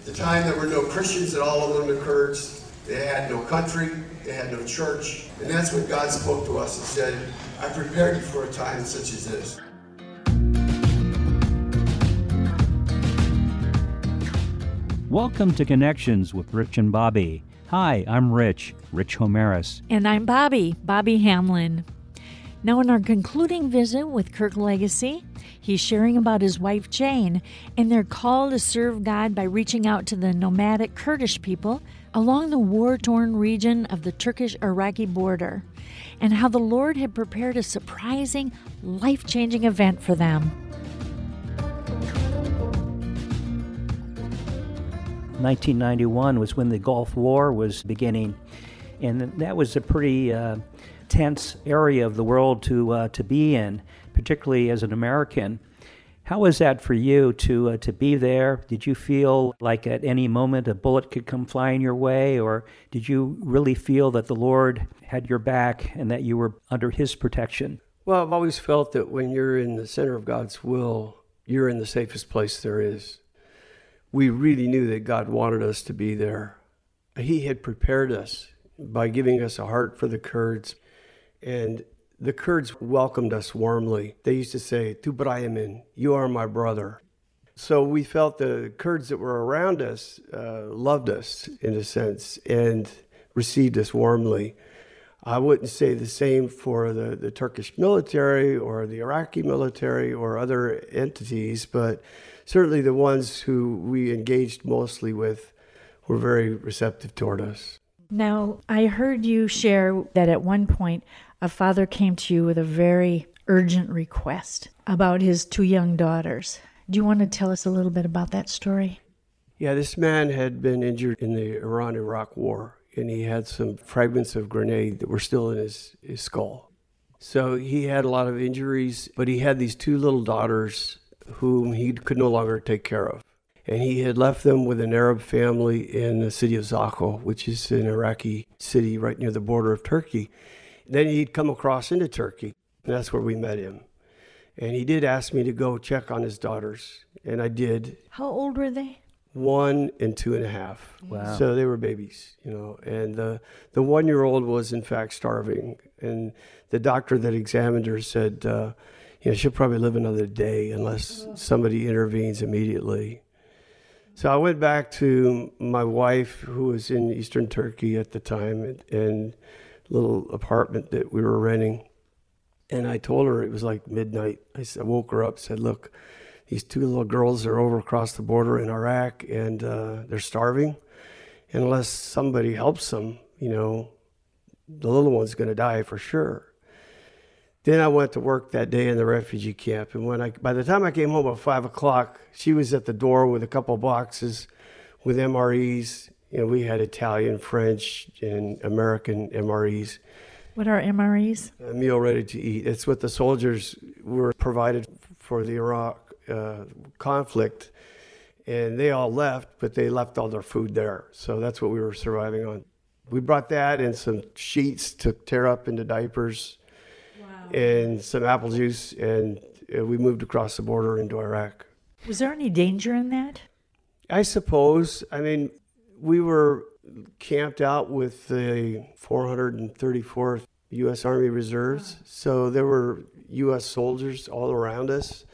At the time, there were no Christians at all among the Kurds. They had no country, they had no church. And that's when God spoke to us and said, I prepared you for a time such as this. Welcome to Connections with Rich and Bobby. Hi, I'm Rich, Rich Homeris. And I'm Bobby, Bobby Hamlin. Now, in our concluding visit with Kirk Legacy, he's sharing about his wife Jane and their call to serve God by reaching out to the nomadic Kurdish people along the war torn region of the Turkish Iraqi border, and how the Lord had prepared a surprising, life changing event for them. 1991 was when the Gulf War was beginning, and that was a pretty uh, tense area of the world to uh, to be in, particularly as an American. How was that for you to uh, to be there? Did you feel like at any moment a bullet could come flying your way, or did you really feel that the Lord had your back and that you were under His protection? Well, I've always felt that when you're in the center of God's will, you're in the safest place there is. We really knew that God wanted us to be there. He had prepared us by giving us a heart for the Kurds, and the Kurds welcomed us warmly. They used to say, Tu Brayamin, you are my brother. So we felt the Kurds that were around us uh, loved us in a sense and received us warmly. I wouldn't say the same for the, the Turkish military or the Iraqi military or other entities, but certainly the ones who we engaged mostly with were very receptive toward us. Now, I heard you share that at one point a father came to you with a very urgent request about his two young daughters. Do you want to tell us a little bit about that story? Yeah, this man had been injured in the Iran Iraq war, and he had some fragments of grenade that were still in his, his skull. So he had a lot of injuries, but he had these two little daughters whom he could no longer take care of. And he had left them with an Arab family in the city of Zakho, which is an Iraqi city right near the border of Turkey. Then he'd come across into Turkey, and that's where we met him. And he did ask me to go check on his daughters, and I did. How old were they? One and two and a half. Wow. So they were babies, you know. And the the one year old was in fact starving, and the doctor that examined her said, uh, you know, she'll probably live another day unless somebody intervenes immediately. So I went back to my wife, who was in eastern Turkey at the time, and little apartment that we were renting. And I told her it was like midnight. I, woke her up, said, "Look, these two little girls are over across the border in Iraq, and uh, they're starving. Unless somebody helps them, you know, the little one's going to die for sure." Then I went to work that day in the refugee camp, and when I, by the time I came home at five o'clock, she was at the door with a couple boxes with MREs you know, we had Italian, French, and American MREs. What are MREs? A meal ready to eat. It's what the soldiers were provided for the Iraq uh, conflict. And they all left, but they left all their food there. So that's what we were surviving on. We brought that and some sheets to tear up into diapers wow. and some apple juice. And uh, we moved across the border into Iraq. Was there any danger in that? I suppose. I mean, we were camped out with the 434th U.S. Army Reserves. So there were U.S. soldiers all around us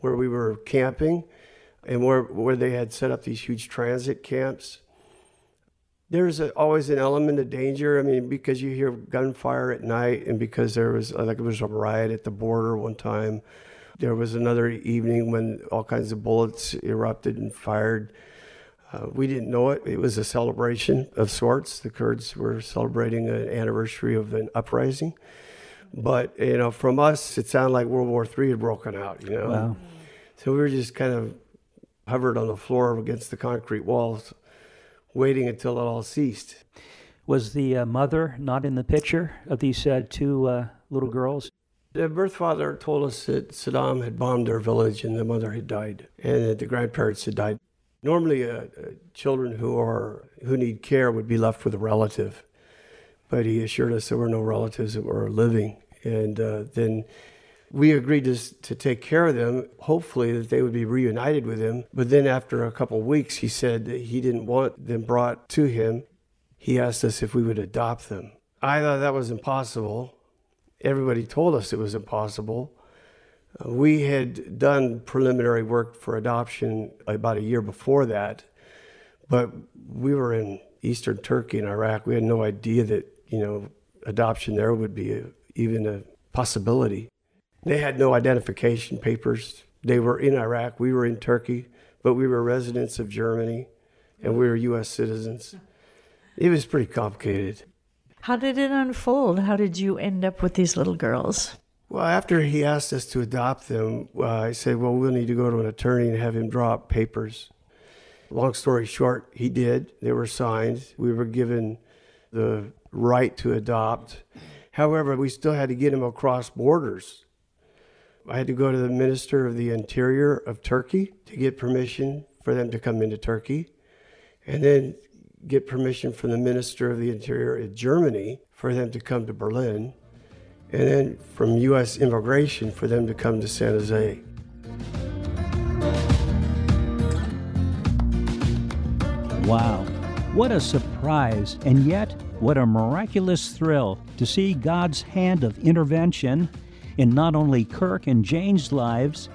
where we were camping and where, where they had set up these huge transit camps. There's a, always an element of danger. I mean, because you hear gunfire at night, and because there was like it was a riot at the border one time. There was another evening when all kinds of bullets erupted and fired. Uh, we didn't know it. It was a celebration of sorts. The Kurds were celebrating an anniversary of an uprising. But, you know, from us, it sounded like World War III had broken out, you know. Wow. So we were just kind of hovered on the floor against the concrete walls, waiting until it all ceased. Was the uh, mother not in the picture of these uh, two uh, little girls? The birth father told us that Saddam had bombed their village and the mother had died, and that the grandparents had died. Normally, uh, uh, children who are who need care would be left with a relative, but he assured us there were no relatives that were living. And uh, then We agreed to, to take care of them, hopefully that they would be reunited with him. But then after a couple of weeks, he said that he didn't want them brought to him. He asked us if we would adopt them. I thought that was impossible. Everybody told us it was impossible. We had done preliminary work for adoption about a year before that, but we were in eastern Turkey and Iraq. We had no idea that, you know, adoption there would be a, even a possibility. They had no identification papers. They were in Iraq, we were in Turkey, but we were residents of Germany and we were US citizens. It was pretty complicated. How did it unfold? How did you end up with these little girls? Well, after he asked us to adopt them, uh, I said, well, we'll need to go to an attorney and have him draw up papers. Long story short, he did. They were signed. We were given the right to adopt. However, we still had to get him across borders. I had to go to the Minister of the Interior of Turkey to get permission for them to come into Turkey, and then get permission from the Minister of the Interior of Germany for them to come to Berlin, and then from U.S. Immigration for them to come to San Jose. Wow. What a surprise, and yet what a miraculous thrill to see God's hand of intervention in not only Kirk and Jane's lives,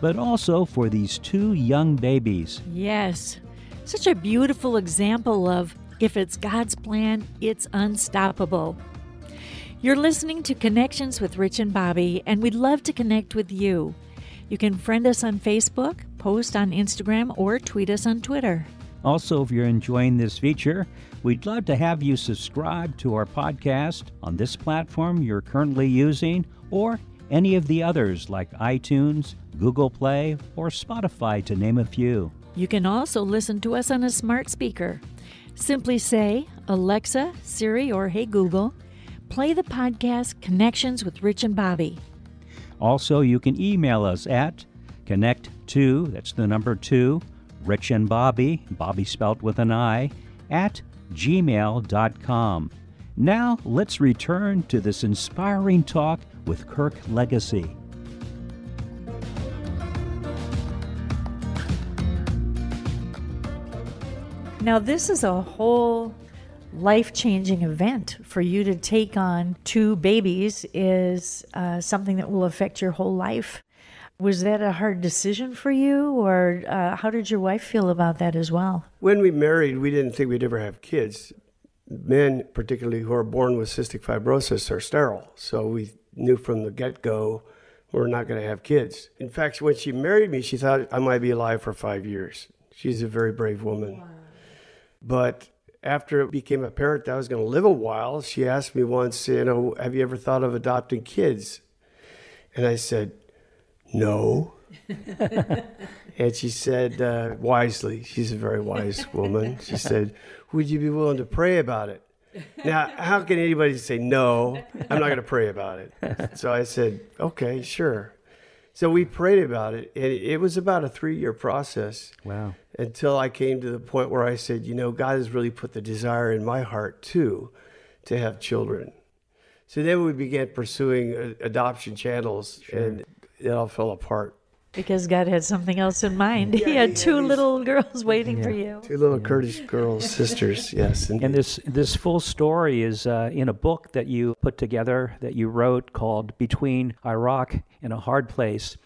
but also for these two young babies. Yes. Such a beautiful example of if it's God's plan, it's unstoppable. You're listening to Connections with Rich and Bobby, and we'd love to connect with you. You can friend us on Facebook, post on Instagram, or tweet us on Twitter. Also, if you're enjoying this feature, we'd love to have you subscribe to our podcast on this platform you're currently using or any of the others like iTunes, Google Play, or Spotify, to name a few. You can also listen to us on a smart speaker. Simply say, Alexa, Siri, or Hey Google, play the podcast Connections with Rich and Bobby. Also, you can email us at connect2, that's the number 2, Rich and Bobby, Bobby spelt with an I, at gmail.com. Now, let's return to this inspiring talk with Kirk Legacy. Now, this is a whole life changing event for you to take on two babies is uh, something that will affect your whole life. Was that a hard decision for you, or uh, how did your wife feel about that as well? When we married, we didn't think we'd ever have kids. Men, particularly who are born with cystic fibrosis, are sterile. So we knew from the get go we're not going to have kids. In fact, when she married me, she thought I might be alive for five years. She's a very brave woman. Wow. But after it became apparent that I was going to live a while, she asked me once, you know, have you ever thought of adopting kids? And I said, no. and she said, uh, wisely, she's a very wise woman. She said, Would you be willing to pray about it? Now, how can anybody say, No, I'm not going to pray about it? So I said, Okay, sure. So we prayed about it, and it was about a three year process. Wow. Until I came to the point where I said, You know, God has really put the desire in my heart, too, to have children. So then we began pursuing uh, adoption channels, sure. and it all fell apart. Because God had something else in mind. Yeah, he had two little girls waiting yeah. for you. Two little Kurdish girls, sisters, yes. Indeed. And this this full story is uh, in a book that you put together that you wrote called Between Iraq and a Hard Place.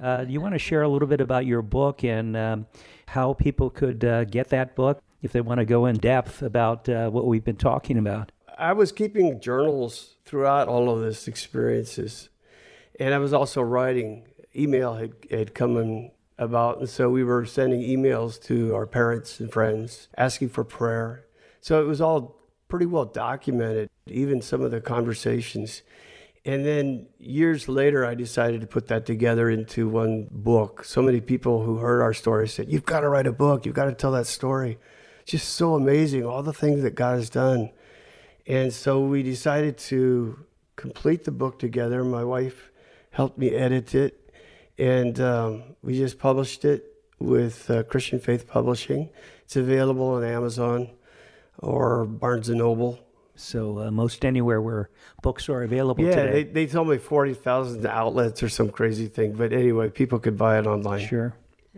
Uh, do you want to share a little bit about your book and um, how people could uh, get that book if they want to go in depth about uh, what we've been talking about? I was keeping journals throughout all of this experiences and I was also writing. Email had, had come in about, and so we were sending emails to our parents and friends asking for prayer. So it was all pretty well documented, even some of the conversations. And then years later, I decided to put that together into one book. So many people who heard our story said, You've got to write a book, you've got to tell that story. It's Just so amazing, all the things that God has done. And so we decided to complete the book together. My wife helped me edit it, and um, we just published it with uh, Christian Faith Publishing. It's available on Amazon or Barnes and Noble. So uh, most anywhere where books are available Yeah, today. they, they told me 40,000 outlets or some crazy thing. But anyway, people could buy it online. Sure.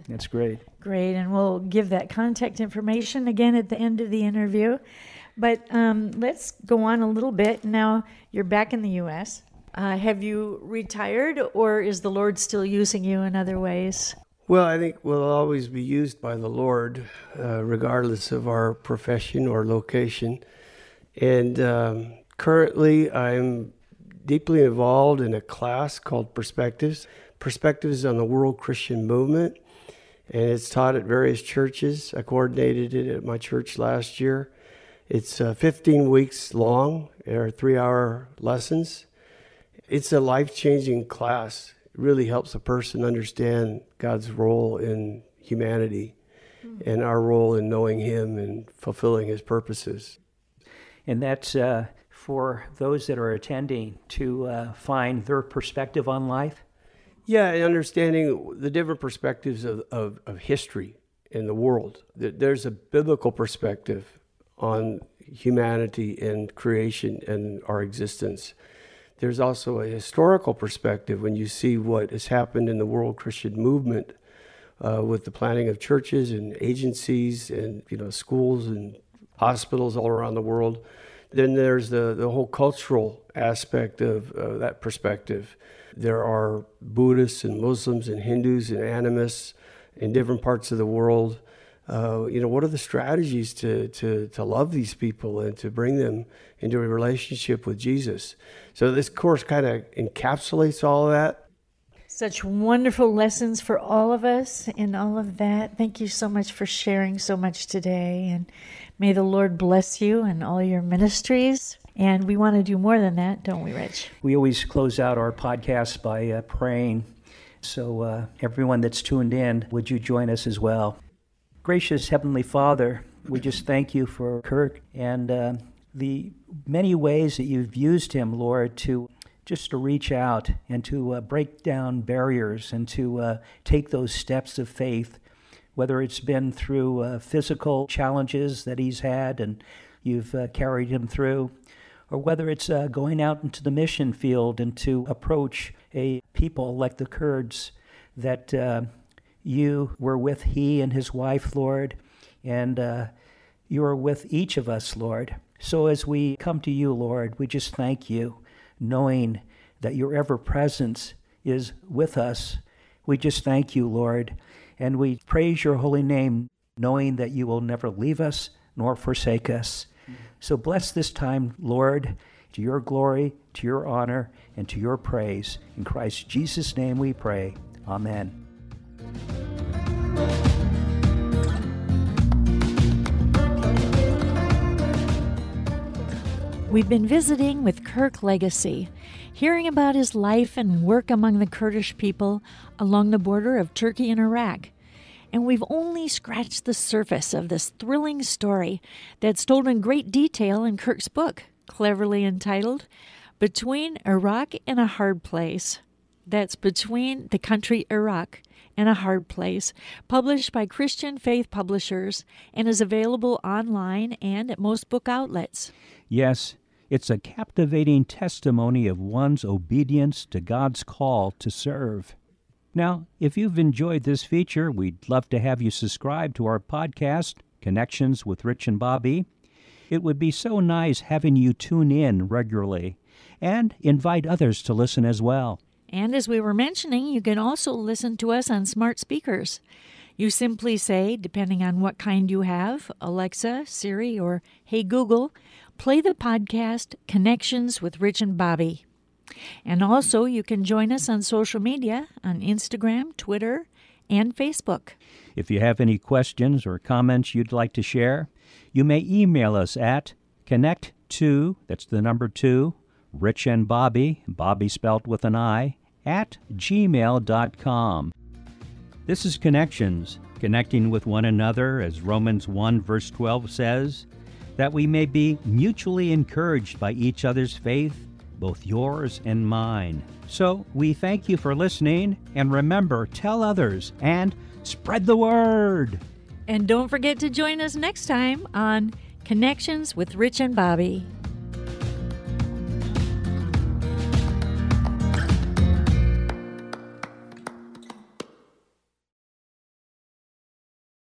That's great. Great, and we'll give that contact information again at the end of the interview. But um, let's go on a little bit. Now you're back in the U.S. Uh, have you retired, or is the Lord still using you in other ways? Well, I think we'll always be used by the Lord, uh, regardless of our profession or location. And um, currently, I'm deeply involved in a class called Perspectives. Perspectives on the World Christian Movement. And it's taught at various churches. I coordinated it at my church last year. It's uh, 15 weeks long, are three hour lessons. It's a life changing class. It really helps a person understand God's role in humanity and our role in knowing Him and fulfilling His purposes. And that's uh, for those that are attending to uh, find their perspective on life. Yeah, and understanding the different perspectives of, of, of history in the world. There- There's a biblical perspective on humanity and creation and our existence. There's also a historical perspective when you see what has happened in the world Christian movement uh, with the planning of churches and agencies and you know schools and hospitals all around the world. Then there's the, the whole cultural aspect of uh, that perspective. There are Buddhists and Muslims and Hindus and animists in different parts of the world. Uh, you know, what are the strategies to, to, to love these people and to bring them into a relationship with Jesus? So this course kind of encapsulates all of that. Such wonderful lessons for all of us in all of that. Thank you so much for sharing so much today. And may the Lord bless you and all your ministries. And we want to do more than that, don't we, Rich? We always close out our podcast by uh, praying. So, uh, everyone that's tuned in, would you join us as well? Gracious Heavenly Father, we just thank you for Kirk and uh, the many ways that you've used him, Lord, to just to reach out and to uh, break down barriers and to uh, take those steps of faith, whether it's been through uh, physical challenges that he's had and you've uh, carried him through, or whether it's uh, going out into the mission field and to approach a people like the Kurds that you were with he and his wife, Lord, and uh, you are with each of us, Lord. So as we come to you, Lord, we just thank you, knowing that your ever presence is with us. We just thank you, Lord, and we praise your holy name, knowing that you will never leave us nor forsake us. So bless this time, Lord, to your glory, to your honor, and to your praise. In Christ Jesus' name we pray. Amen. We've been visiting with Kirk Legacy, hearing about his life and work among the Kurdish people along the border of Turkey and Iraq. And we've only scratched the surface of this thrilling story that's told in great detail in Kirk's book, cleverly entitled Between Iraq and a Hard Place. That's Between the Country Iraq and a Hard Place, published by Christian Faith Publishers and is available online and at most book outlets. Yes, it's a captivating testimony of one's obedience to God's call to serve. Now, if you've enjoyed this feature, we'd love to have you subscribe to our podcast, Connections with Rich and Bobby. It would be so nice having you tune in regularly and invite others to listen as well. And as we were mentioning, you can also listen to us on smart speakers. You simply say, depending on what kind you have, Alexa, Siri, or Hey Google, play the podcast Connections with Rich and Bobby. And also, you can join us on social media on Instagram, Twitter, and Facebook. If you have any questions or comments you'd like to share, you may email us at connect2, that's the number 2, Rich and Bobby, Bobby spelt with an I, at gmail.com. This is Connections, connecting with one another, as Romans 1 verse 12 says, that we may be mutually encouraged by each other's faith, both yours and mine. So we thank you for listening, and remember, tell others and spread the word. And don't forget to join us next time on Connections with Rich and Bobby.